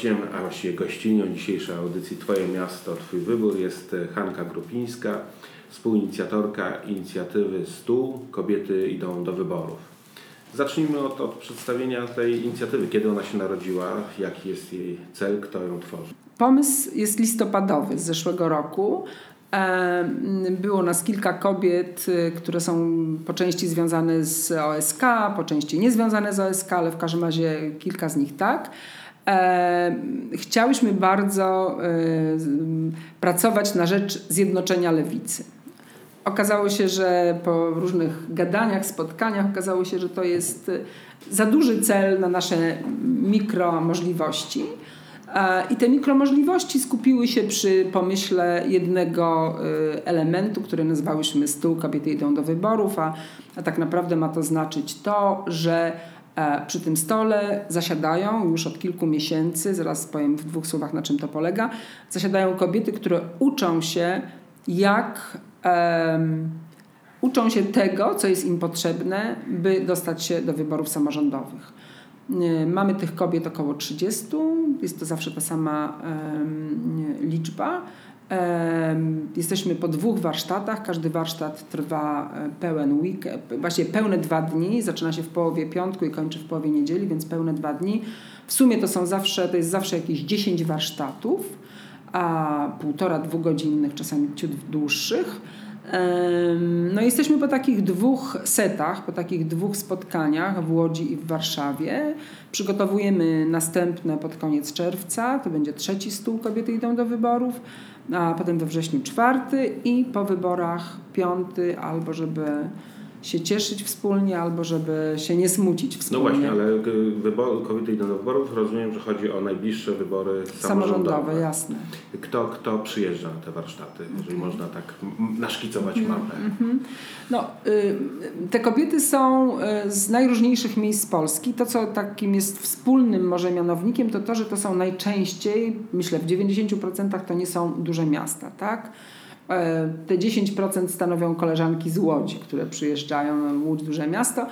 Gościem, a właściwie gościnią dzisiejszej audycji Twoje miasto, Twój wybór jest Hanka Grupińska, współinicjatorka inicjatywy Stół Kobiety idą do wyborów. Zacznijmy od, od przedstawienia tej inicjatywy. Kiedy ona się narodziła, jaki jest jej cel, kto ją tworzy? Pomysł jest listopadowy z zeszłego roku. Było nas kilka kobiet, y, które są po części związane z OSK, po części niezwiązane z OSK, ale w każdym razie kilka z nich tak. Chciałyśmy bardzo y, pracować na rzecz zjednoczenia lewicy. Okazało się, że po różnych gadaniach, spotkaniach, okazało się, że to jest y, za duży cel na nasze mikro możliwości i te mikromożliwości skupiły się przy pomyśle jednego elementu, który nazwałyśmy stół kobiety idą do wyborów, a, a tak naprawdę ma to znaczyć to, że e, przy tym stole zasiadają już od kilku miesięcy, zaraz powiem w dwóch słowach na czym to polega, zasiadają kobiety, które uczą się jak um, uczą się tego, co jest im potrzebne, by dostać się do wyborów samorządowych. Mamy tych kobiet około 30, jest to zawsze ta sama liczba. Jesteśmy po dwóch warsztatach. Każdy warsztat trwa e, pełen weekend, właśnie pełne dwa dni. Zaczyna się w połowie piątku i kończy w połowie niedzieli, więc pełne dwa dni. W sumie to są zawsze, to jest zawsze jakieś 10 warsztatów, a półtora, dwugodzinnych, czasami ciut dłuższych. No jesteśmy po takich dwóch setach, po takich dwóch spotkaniach w Łodzi i w Warszawie. Przygotowujemy następne pod koniec czerwca, to będzie trzeci stół Kobiety idą do wyborów, a potem we wrześniu czwarty i po wyborach piąty, albo żeby się cieszyć wspólnie, albo żeby się nie smucić wspólnie. No właśnie, ale wybor, kobiety idą do wyborów, rozumiem, że chodzi o najbliższe wybory samorządowe. Samorządowe, jasne. Kto, kto przyjeżdża na te warsztaty, jeżeli mhm. można tak naszkicować mm mapę? Mm-hmm. No, y, te kobiety są y, z najróżniejszych miejsc Polski. To, co takim jest wspólnym może mianownikiem, to to, że to są najczęściej, myślę w 90% to nie są duże miasta, tak? E, te 10% stanowią koleżanki z Łodzi, które przyjeżdżają, Łódź duże miasto,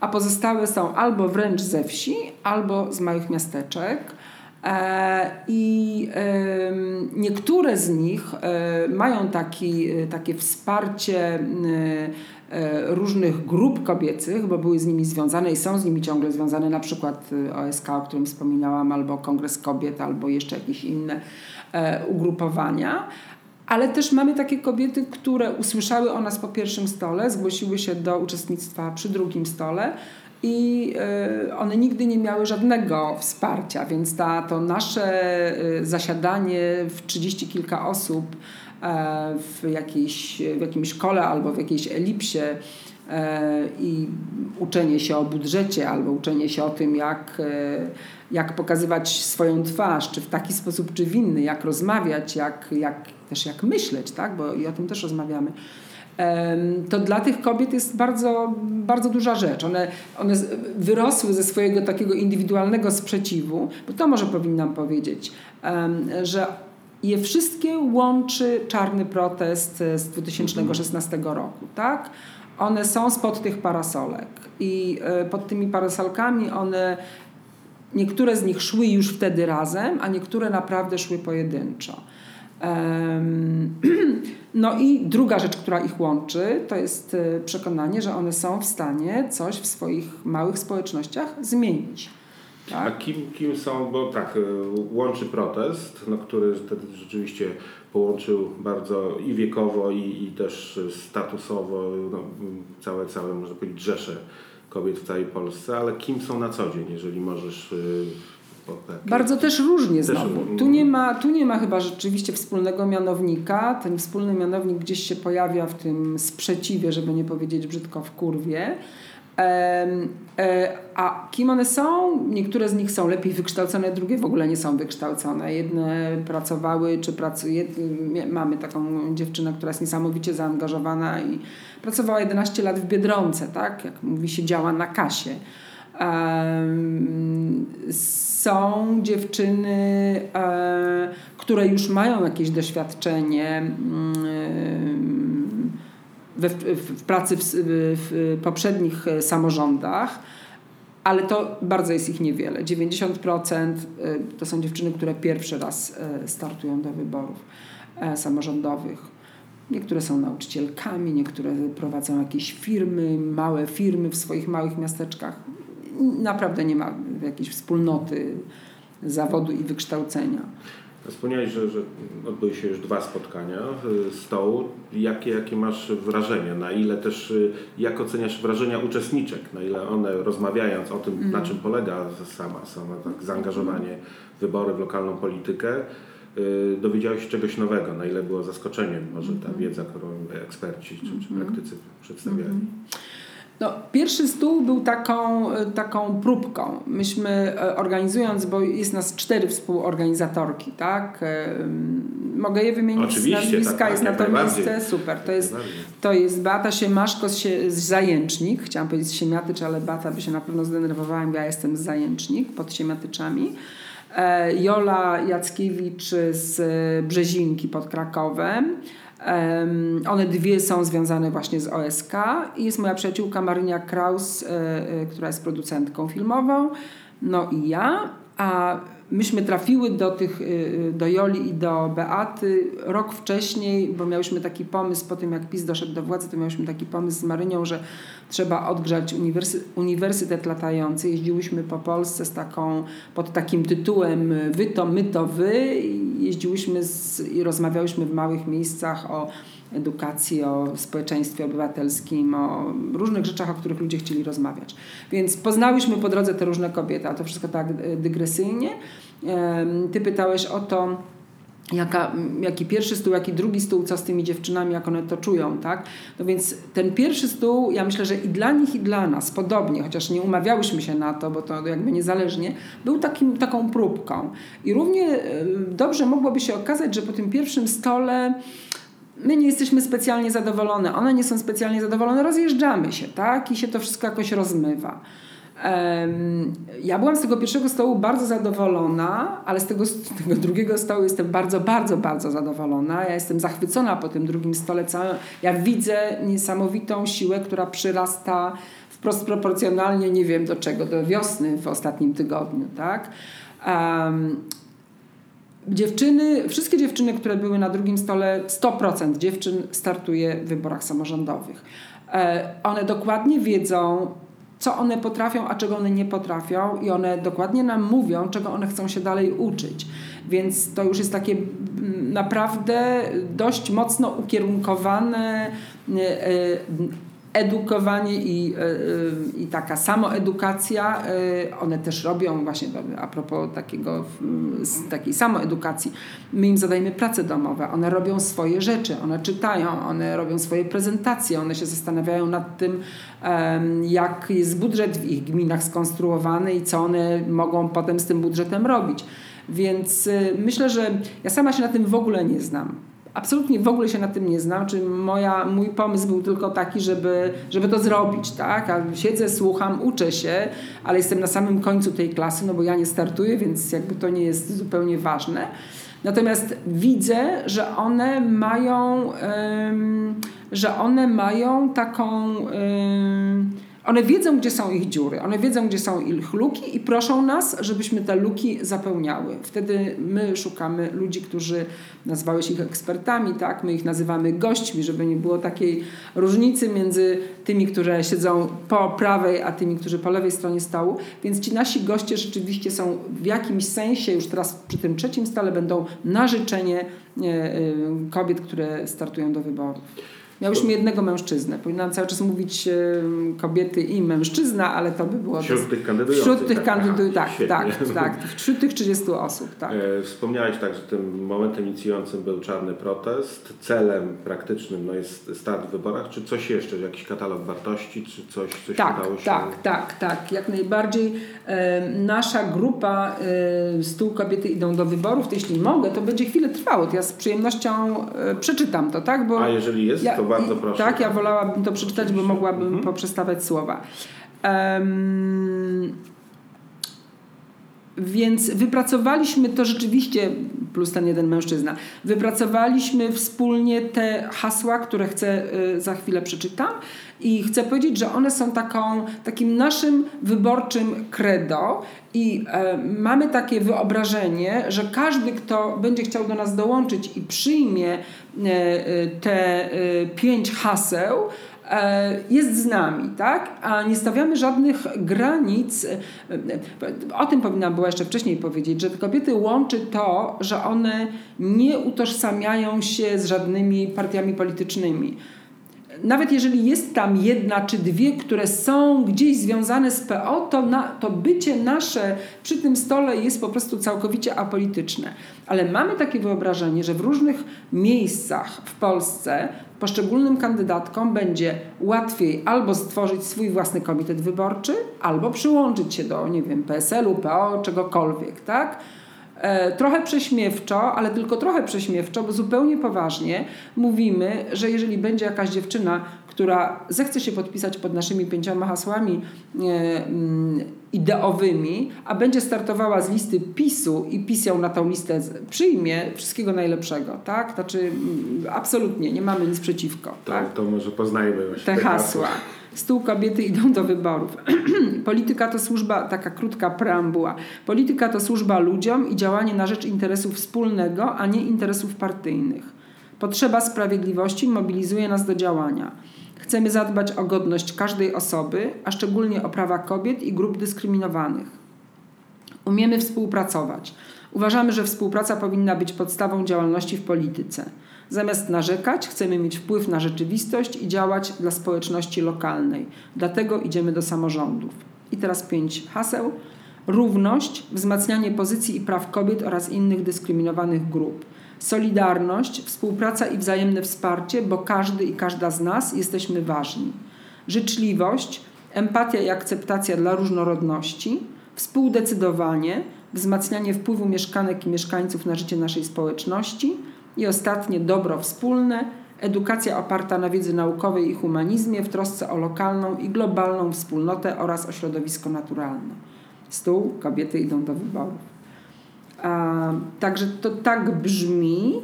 a pozostałe są albo wręcz ze wsi, albo z małych miasteczek. E, I niektóre z nich e, mają taki, takie wsparcie różnych grup kobiecych, bo były z nimi związane i są z nimi ciągle związane, na przykład OSK, o którym wspominałam, albo Kongres Kobiet, albo jeszcze jakieś inne ugrupowania. Ale też mamy takie kobiety, które usłyszały o nas po pierwszym stole, zgłosiły się do uczestnictwa przy drugim stole i y, one nigdy nie miały żadnego wsparcia, więc ta, to nasze y, zasiadanie w trzydzieści kilka osób e, w, jakiejś, w jakimś szkole albo w jakiejś elipsie e, i uczenie się o budżecie albo uczenie się o tym, jak, e, jak pokazywać swoją twarz, czy w taki sposób, czy w inny, jak rozmawiać, jak, jak też jak myśleć, tak? bo i o tym też rozmawiamy to dla tych kobiet jest bardzo, bardzo duża rzecz. One, one wyrosły ze swojego takiego indywidualnego sprzeciwu, bo to może powinnam powiedzieć, że je wszystkie łączy czarny protest z 2016 roku. Tak? One są spod tych parasolek i e, pod tymi parasolkami one niektóre z nich szły już wtedy razem, a niektóre naprawdę szły pojedynczo. No i druga rzecz, która ich łączy, to jest e, przekonanie, że one są w stanie coś w swoich małych społecznościach zmienić. Tak? A kim, kim są, bo tak, e, łączy protest, no, który rzeczywiście połączył bardzo i wiekowo, i, i też statusowo no, całe, całe, można powiedzieć, rzesze kobiet w całej Polsce, ale kim są na co dzień, jeżeli możesz e, bardzo też różnie też znowu. Tu nie, ma, tu nie ma chyba rzeczywiście wspólnego mianownika. Ten wspólny mianownik gdzieś się pojawia w tym sprzeciwie, żeby nie powiedzieć brzydko w kurwie. E, a kim one są? Niektóre z nich są lepiej wykształcone, drugie w ogóle nie są wykształcone. Jedne pracowały, czy pracuje. Mamy taką dziewczynę, która jest niesamowicie zaangażowana i pracowała 11 lat w Biedronce, tak? Jak mówi się, działa na kasie są dziewczyny, e, które już mają jakieś doświadczenie mm, w, pracy w, w poprzednich samorządach. ale to bardzo jest ich niewiele. 90% y, to są dziewczyny, które pierwszy raz y, startują do wyborów e, samorządowych. Niektóre są nauczycielkami, niektóre prowadzą jakieś firmy, małe firmy w swoich małych miasteczkach. Naprawdę nie ma jakiejś wspólnoty zawodu i wykształcenia. Wspomniałeś, że, że odbyły się już dwa spotkania stołu. Jakie, jakie masz wrażenia? Na ile też, y, jak oceniasz wrażenia uczestniczek? Na ile one rozmawiając o tym, mm. na czym polega sama, sama tak zaangażowanie w wybory, w lokalną politykę, yy, dowiedziałeś się czegoś nowego? Na ile było zaskoczeniem może ta mm. wiedza, którą eksperci czy, czy mm. praktycy przedstawiali? Mm. No, pierwszy stół był taką, taką próbką. Myśmy e, organizując, bo jest nas cztery współorganizatorki, tak? E, mogę je wymienić Oczywiście, z nazwiska, tak, jest na to miejsce, super. To jest, to jest Beata Siemaszko z, Zajęcznik, chciałam powiedzieć Siemiatycz, ale Beata by się na pewno zdenerwowała, bo ja jestem z Zajęcznik, pod Siemiatyczami. E, Jola Jackiewicz z Brzezinki pod Krakowem. One dwie są związane właśnie z OSK i jest moja przyjaciółka Marynia Kraus, e, e, która jest producentką filmową, no i ja, a myśmy trafiły do tych, y, do Joli i do Beaty rok wcześniej, bo miałyśmy taki pomysł, po tym jak PiS doszedł do władzy, to miałyśmy taki pomysł z Marynią, że trzeba odgrzać uniwersy, uniwersytet latający. Jeździłyśmy po Polsce z taką, pod takim tytułem wy to, my to wy. Jeździłyśmy z, i rozmawiałyśmy w małych miejscach o edukacji, o społeczeństwie obywatelskim, o różnych rzeczach, o których ludzie chcieli rozmawiać. Więc poznałyśmy po drodze te różne kobiety, a to wszystko tak dygresyjnie. Ty pytałeś o to, jaka, jaki pierwszy stół, jaki drugi stół, co z tymi dziewczynami, jak one to czują, tak? No więc ten pierwszy stół, ja myślę, że i dla nich, i dla nas podobnie, chociaż nie umawiałyśmy się na to, bo to jakby niezależnie, był takim, taką próbką. I równie dobrze mogłoby się okazać, że po tym pierwszym stole my nie jesteśmy specjalnie zadowolone, one nie są specjalnie zadowolone, rozjeżdżamy się, tak? I się to wszystko jakoś rozmywa. Ja byłam z tego pierwszego stołu bardzo zadowolona, ale z tego, z tego, drugiego stołu jestem bardzo, bardzo, bardzo zadowolona. Ja jestem zachwycona po tym drugim stole. Ja widzę niesamowitą siłę, która przyrasta wprost proporcjonalnie, nie wiem do czego, do wiosny w ostatnim tygodniu. Tak? Um, Dziewczyny, wszystkie dziewczyny, które były na drugim stole, 100% dziewczyn startuje w wyborach samorządowych. E, one dokładnie wiedzą, co one potrafią, a czego one nie potrafią, i one dokładnie nam mówią, czego one chcą się dalej uczyć. Więc to już jest takie mm, naprawdę dość mocno ukierunkowane e, e, edukowanie i, e, e, i taka samoedukacja, e, one też robią właśnie a propos takiego, takiej samoedukacji, my im zadajemy prace domowe, one robią swoje rzeczy, one czytają, one robią swoje prezentacje, one się zastanawiają nad tym, jak jest budżet w ich gminach skonstruowany i co one mogą potem z tym budżetem robić. Więc myślę, że ja sama się na tym w ogóle nie znam absolutnie w ogóle się na tym nie znam, czy moja, mój pomysł był tylko taki, żeby, żeby to zrobić, tak? A siedzę, słucham, uczę się, ale jestem na samym końcu tej klasy, no bo ja nie startuję, więc jakby to nie jest zupełnie ważne. Natomiast widzę, że one mają, że one mają taką one wiedzą, gdzie są ich dziury, one wiedzą, gdzie są ich luki i proszą nas, żebyśmy te luki zapełniały. Wtedy my szukamy ludzi, którzy nazwały się ich ekspertami, tak? My ich nazywamy gośćmi, żeby nie było takiej różnicy między tymi, które siedzą po prawej, a tymi, którzy po lewej stronie stołu. Więc ci nasi goście rzeczywiście są w jakimś sensie, już teraz przy tym trzecim stole będą na życzenie e, e, kobiet, które startują do wyborów. Miałyśmy jednego mężczyznę. Powinnam cały czas mówić kobiety i mężczyzna, ale to by było... Wśród bez... tych kandydujących. Wśród tych tak, kandydujących, tak, tak, tak. Wśród tych 30 osób, tak. E, wspomniałeś tak, że tym momentem inicjującym był czarny protest. Celem praktycznym no, jest start w wyborach. Czy coś jeszcze, jakiś katalog wartości, czy coś, coś tak, udało się... Tak, tak, tak. Jak najbardziej e, nasza grupa e, Stół Kobiety idą do wyborów, to jeśli mogę, to będzie chwilę trwało. To ja z przyjemnością e, przeczytam to, tak? Bo A jeżeli jest, ja, to bardzo proszę. Tak, ja wolałabym to przeczytać, bo mogłabym mhm. poprzestawać słowa. Um, więc wypracowaliśmy to rzeczywiście, plus ten jeden mężczyzna, wypracowaliśmy wspólnie te hasła, które chcę y, za chwilę przeczytam. I chcę powiedzieć, że one są taką, takim naszym wyborczym credo. I e, mamy takie wyobrażenie, że każdy, kto będzie chciał do nas dołączyć i przyjmie e, te e, pięć haseł, jest z nami, tak? A nie stawiamy żadnych granic. E, o tym powinnam była jeszcze wcześniej powiedzieć, że kobiety łączy to, że one nie utożsamiają się z żadnymi partiami politycznymi nawet jeżeli jest tam jedna czy dwie, które są gdzieś związane z PO, to, na, to bycie nasze przy tym stole jest po prostu całkowicie apolityczne. Ale mamy takie wyobrażenie, że w różnych miejscach w Polsce poszczególnym kandydatkom będzie łatwiej albo stworzyć swój własny komitet wyborczy, albo przyłączyć się do, nie wiem, PSL-u, PO, czegokolwiek, tak? E, trochę prześmiewczo, ale tylko trochę prześmiewczo, bo zupełnie poważnie mówimy, że jeżeli będzie jakaś dziewczyna, która zechce się podpisać pod naszymi pięcioma hasłami e, mm, ideowymi, a będzie startowała z listy PiSu i PiS ją na tą listę przyjmie, wszystkiego najlepszego, tak? Znaczy mm, absolutnie, nie mamy nic przeciwko. To, tak? to może poznajmy właśnie te, te hasła. hasła. Stół kobiety idą do wyborów. Polityka to służba, taka krótka preambuła. Polityka to służba ludziom i działanie na rzecz interesu wspólnego, a nie interesów partyjnych. Potrzeba sprawiedliwości mobilizuje nas do działania. Chcemy zadbać o godność każdej osoby, a szczególnie o prawa kobiet i grup dyskryminowanych. Umiemy współpracować. Uważamy, że współpraca powinna być podstawą działalności w polityce. Zamiast narzekać, chcemy mieć wpływ na rzeczywistość i działać dla społeczności lokalnej. Dlatego idziemy do samorządów. I teraz pięć haseł. Równość, wzmacnianie pozycji i praw kobiet oraz innych dyskryminowanych grup. Solidarność, współpraca i wzajemne wsparcie, bo każdy i każda z nas jesteśmy ważni. Życzliwość, empatia i akceptacja dla różnorodności. Współdecydowanie, wzmacnianie wpływu mieszkanek i mieszkańców na życie naszej społeczności i ostatnie dobro wspólne, edukacja oparta na wiedzy naukowej i humanizmie w trosce o lokalną i globalną wspólnotę oraz o środowisko naturalne. Stół, kobiety idą do wyborów. Także to tak brzmi.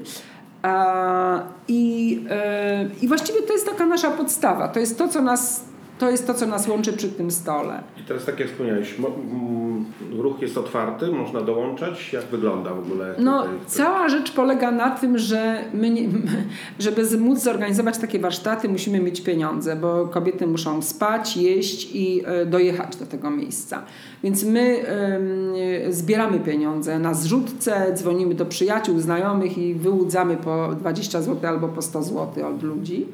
I, e, I właściwie to jest taka nasza podstawa. To jest to, co nas to jest to, co nas łączy przy tym stole. I teraz, tak jak wspomniałeś, ruch jest otwarty, można dołączać. Jak wygląda w ogóle? No, tutaj? cała rzecz polega na tym, że my nie, żeby móc zorganizować takie warsztaty, musimy mieć pieniądze, bo kobiety muszą spać, jeść i e, dojechać do tego miejsca. Więc my zbieramy pieniądze na zrzutce, dzwonimy do przyjaciół, znajomych i wyłudzamy po 20 zł albo po 100 zł od ludzi.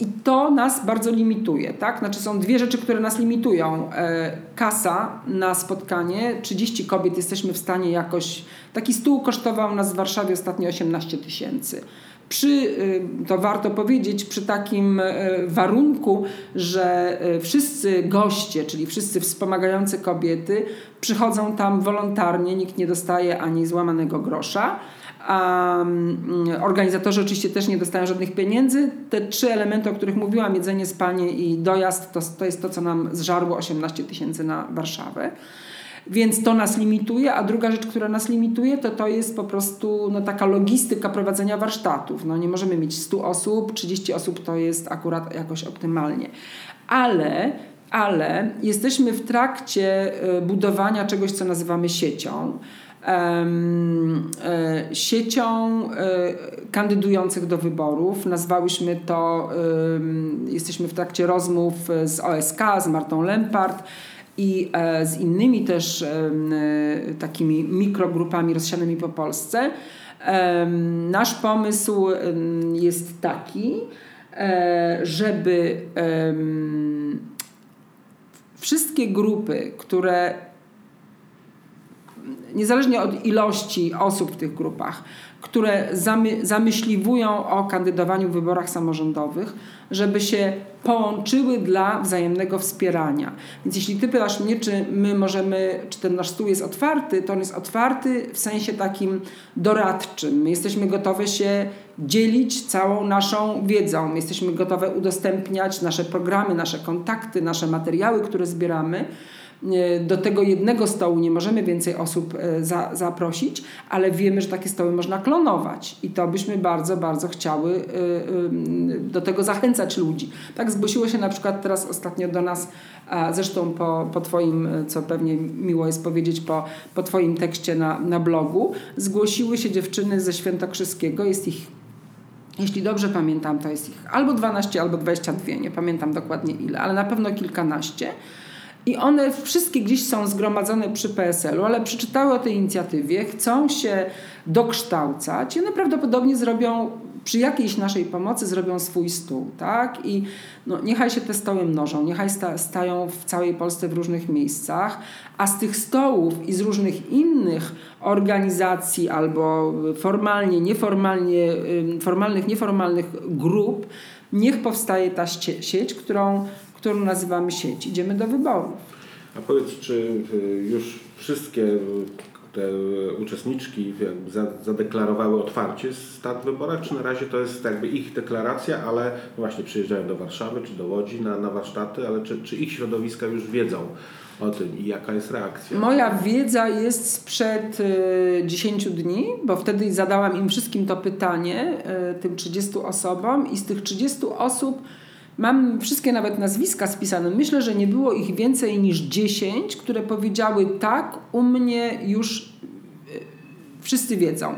I to nas bardzo limituje, tak? Znaczy są dwie rzeczy, które nas limitują. E, kasa na spotkanie, 30 kobiet jesteśmy w stanie jakoś... Taki stół kosztował nas w Warszawie ostatnio 18 tysięcy. Przy, y, to warto powiedzieć, przy takim y, warunku, że y, wszyscy goście, czyli wszyscy wspomagający kobiety, przychodzą tam wolontarnie, nikt nie dostaje ani złamanego grosza a mm, organizatorzy oczywiście też nie dostają żadnych pieniędzy. Te trzy elementy, o których mówiłam, jedzenie, spanie i dojazd, to, to jest to, co nam zżarło 18 tysięcy na Warszawę. Więc to nas limituje, a druga rzecz, która nas limituje, to to jest po prostu no, taka logistyka prowadzenia warsztatów. No, nie możemy mieć 100 osób, 30 osób to jest akurat jakoś optymalnie. Ale ale jesteśmy w trakcie y, budowania czegoś, co nazywamy siecią. E, siecią e, kandydujących do wyborów. Nazwałyśmy to, jesteśmy w trakcie rozmów z OSK, z Martą Lempart i e, z innymi też takimi mikrogrupami rozsianymi po Polsce. Nasz pomysł jest taki, żeby wszystkie grupy, które niezależnie od ilości osób w tych grupach, które zamy, zamyśliwują o kandydowaniu w wyborach samorządowych, żeby się połączyły dla wzajemnego wspierania. Więc jeśli ty pytasz mnie, czy my możemy, czy ten nasz stół jest otwarty, to on jest otwarty w sensie takim doradczym. My jesteśmy gotowe się dzielić całą naszą wiedzą. My jesteśmy gotowe udostępniać nasze programy, nasze kontakty, nasze materiały, które zbieramy do tego jednego stołu nie możemy więcej osób za, zaprosić, ale wiemy, że takie stoły można klonować i to byśmy bardzo, bardzo chciały do tego zachęcać ludzi. Tak zgłosiło się na przykład teraz ostatnio do nas, zresztą po, po Twoim, co pewnie miło jest powiedzieć, po, po Twoim tekście na, na blogu, zgłosiły się dziewczyny ze Świętokrzyskiego, jest ich jeśli dobrze pamiętam, to jest ich albo 12, albo 22, nie pamiętam dokładnie ile, ale na pewno kilkanaście. I one wszystkie gdzieś są zgromadzone przy PSL-u, ale przeczytały o tej inicjatywie, chcą się dokształcać i one prawdopodobnie zrobią przy jakiejś naszej pomocy zrobią swój stół, tak? I no, niechaj się te stoły mnożą, niechaj sta, stają w całej Polsce w różnych miejscach, a z tych stołów i z różnych innych organizacji albo formalnie, nieformalnie, formalnych, nieformalnych grup, niech powstaje ta sieć, którą, którą nazywamy sieć. Idziemy do wyborów. A powiedz, czy y, już wszystkie te uczestniczki zadeklarowały otwarcie start w wyborach, czy na razie to jest jakby ich deklaracja, ale właśnie przyjeżdżają do Warszawy czy do Łodzi na, na warsztaty, ale czy, czy ich środowiska już wiedzą o tym i jaka jest reakcja? Moja wiedza jest sprzed y, 10 dni, bo wtedy zadałam im wszystkim to pytanie, y, tym 30 osobom i z tych 30 osób Mam wszystkie nawet nazwiska spisane. Myślę, że nie było ich więcej niż 10, które powiedziały tak, u mnie już y, wszyscy wiedzą.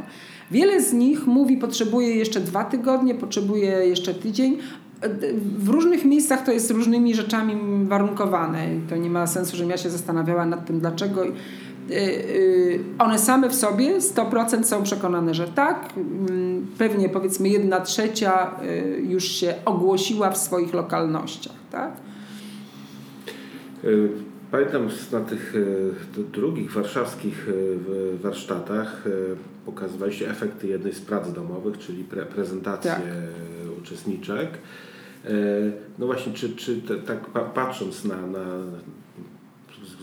Wiele z nich mówi, potrzebuje jeszcze dwa tygodnie, potrzebuje jeszcze tydzień. W różnych miejscach to jest różnymi rzeczami warunkowane. To nie ma sensu, żebym ja się zastanawiała nad tym, dlaczego one same w sobie 100% są przekonane, że tak. Mm, pewnie powiedzmy jedna trzecia y, już się ogłosiła w swoich lokalnościach. Tak? Pamiętam na tych drugich warszawskich warsztatach pokazywaliście efekty jednej z prac domowych, czyli pre prezentację tak. uczestniczek. No właśnie, czy, czy tak patrząc na, na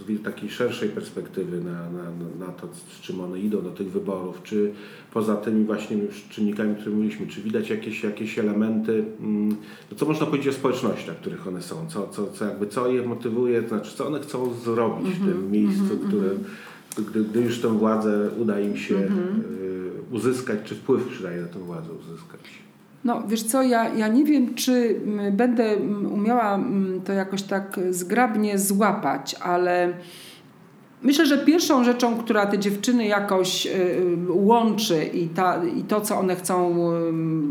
z takiej szerszej perspektywy na, na, na to, z czym one idą do tych wyborów, czy poza tymi właśnie już czynnikami, które mówiliśmy, czy widać jakieś, jakieś elementy, mm, no co można powiedzieć o społecznościach, w których one są, co, co, co, jakby, co je motywuje, to znaczy co one chcą zrobić w tym mhm, miejscu, mm -hmm, które, gdy, gdy już tę władzę uda im się mm -hmm. uzyskać, czy wpływ przydaje na tę władzę uzyskać. No wiesz co, ja, ja nie wiem, czy będę umiała to jakoś tak zgrabnie złapać, ale myślę, że pierwszą rzeczą, która te dziewczyny jakoś y, łączy i, ta, i to, co one chcą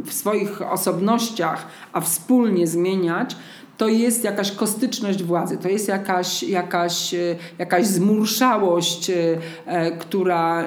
w swoich osobnościach, a wspólnie zmieniać, to jest jakaś kostyczność władzy, to jest jakaś, jakaś, y, jakaś zmurszałość, y, e, która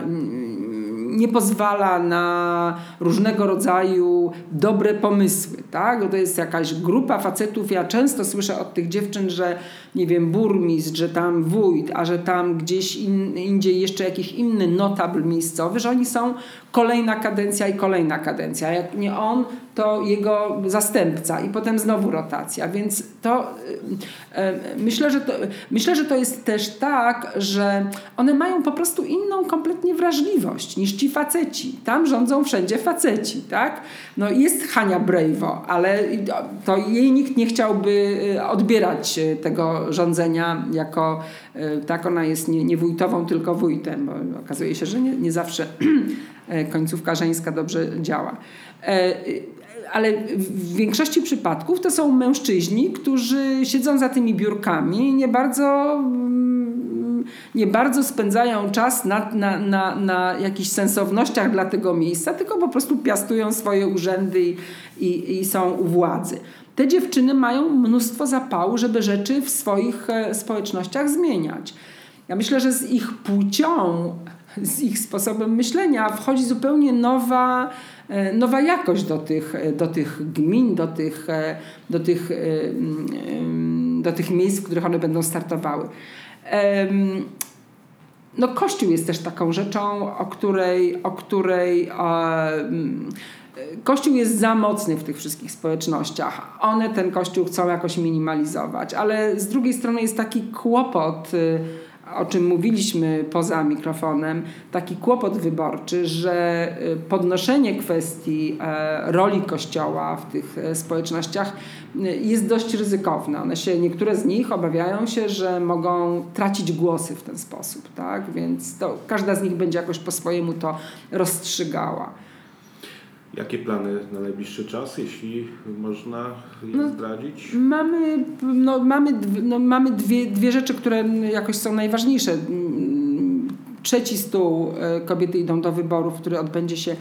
nie pozwala na różnego rodzaju dobre pomysły. Tak? To jest jakaś grupa facetów. Ja często słyszę od tych dziewczyn, że nie wiem, burmistrz, że tam wójt, a że tam gdzieś in, indziej jeszcze jakiś inny notabl miejscowy, że oni są kolejna kadencja i kolejna kadencja. Jak nie on, to jego zastępca i potem znowu rotacja. Więc to y, y, myślę, że to, myślę, że to jest też tak, że one mają po prostu inną kompletnie wrażliwość niż ci faceci. Tam rządzą wszędzie faceci, tak? No jest Hania Brejwo, ale to jej nikt nie chciałby y, odbierać tego rządzenia jako, tak ona jest nie, nie wójtową, tylko wójtem, bo okazuje się, że nie, nie zawsze końcówka żeńska dobrze działa. E, ale w większości przypadków to są mężczyźni, którzy siedzą za tymi biurkami i nie bardzo, mm, nie bardzo spędzają czas na, na, na, na jakichś sensownościach dla tego miejsca, tylko po prostu piastują swoje urzędy i, i, i są u władzy. Te dziewczyny mają mnóstwo zapału, żeby rzeczy w swoich e, społecznościach zmieniać. Ja myślę, że z ich płcią, z ich sposobem myślenia wchodzi zupełnie nowa E, nowa jakość do tych, e, do tych gmin, do tych, do, tych, do tych miejsc, w których one będą startowały. No, Kościół jest też taką rzeczą, o której, o której Kościół jest za mocny w tych wszystkich społecznościach. One ten Kościół chcą jakoś minimalizować, ale z drugiej strony jest taki kłopot o czym mówiliśmy poza mikrofonem, taki kłopot wyborczy, że y, podnoszenie kwestii e, roli Kościoła w tych e, społecznościach y, jest dość ryzykowne. One się, niektóre z nich obawiają się, że mogą tracić głosy w ten sposób, tak? więc to, każda z nich będzie jakoś po swojemu to rozstrzygała. Jakie plany na najbliższy czas, jeśli można je No, zdradzić? Mamy, no, mamy, no, mamy dwie, dwie rzeczy, które jakoś są najważniejsze. Trzeci stół e, Kobiety idą do wyborów, który odbędzie się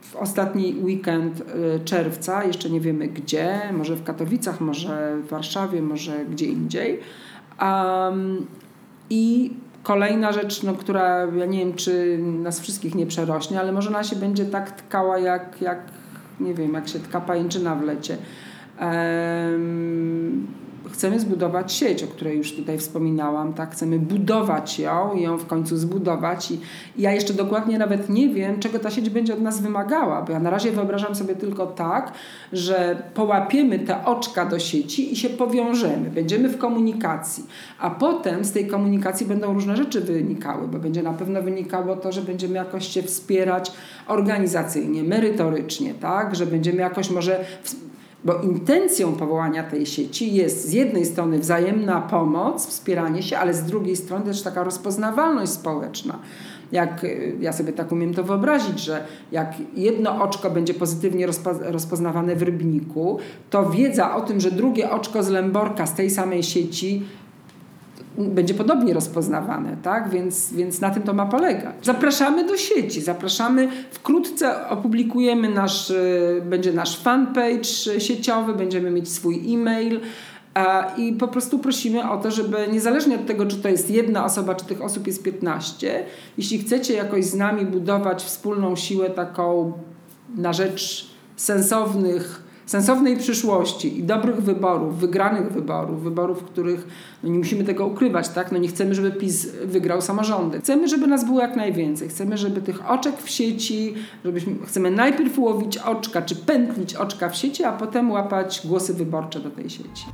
w ostatni weekend e, czerwca. Jeszcze nie wiemy gdzie, może w Katowicach, może w Warszawie, może gdzie indziej. Um, I kolejna rzecz, no, która ja nie wiem, czy nas wszystkich nie przerośnie, ale może ona się będzie tak tkała, jak, jak nie wiem, jak się tka pajęczyna w lecie. Em, chcemy zbudować sieć, o której już tutaj wspominałam, tak? Chcemy budować ją ją w końcu zbudować. I, ja jeszcze dokładnie nawet nie wiem, czego ta sieć będzie od nas wymagała, bo ja na razie wyobrażam sobie tylko tak, że połapiemy te oczka do sieci i się powiążemy, będziemy w komunikacji, a potem z tej komunikacji będą różne rzeczy wynikały, bo będzie na pewno wynikało to, że będziemy jakoś się wspierać organizacyjnie, merytorycznie, tak? Że będziemy jakoś może bo intencją powołania tej sieci jest z jednej strony wzajemna pomoc, wspieranie się, ale z drugiej strony też taka rozpoznawalność społeczna. Jak y, ja sobie tak umiem to wyobrazić, że jak jedno oczko będzie pozytywnie rozpo, rozpoznawane w rybniku, to wiedza o tym, że drugie oczko z Lęborka z tej samej sieci będzie podobnie rozpoznawane, tak? Więc, więc na tym to ma polegać. Zapraszamy do sieci, zapraszamy, wkrótce opublikujemy nasz, y, będzie nasz fanpage sieciowy, będziemy mieć swój e-mail i po prostu prosimy o to, żeby niezależnie od tego, czy to jest jedna osoba, czy tych osób jest 15, jeśli chcecie jakoś z nami budować wspólną siłę taką na rzecz sensownych sensownej przyszłości i dobrych wyborów, wygranych wyborów, wyborów, których no nie musimy tego ukrywać, tak? No nie chcemy, żeby PiS wygrał samorządy. Chcemy, żeby nas było jak najwięcej. Chcemy, żeby tych oczek w sieci, żebyśmy, chcemy najpierw łowić oczka, czy pętlić oczka w sieci, a potem łapać głosy wyborcze do tej sieci.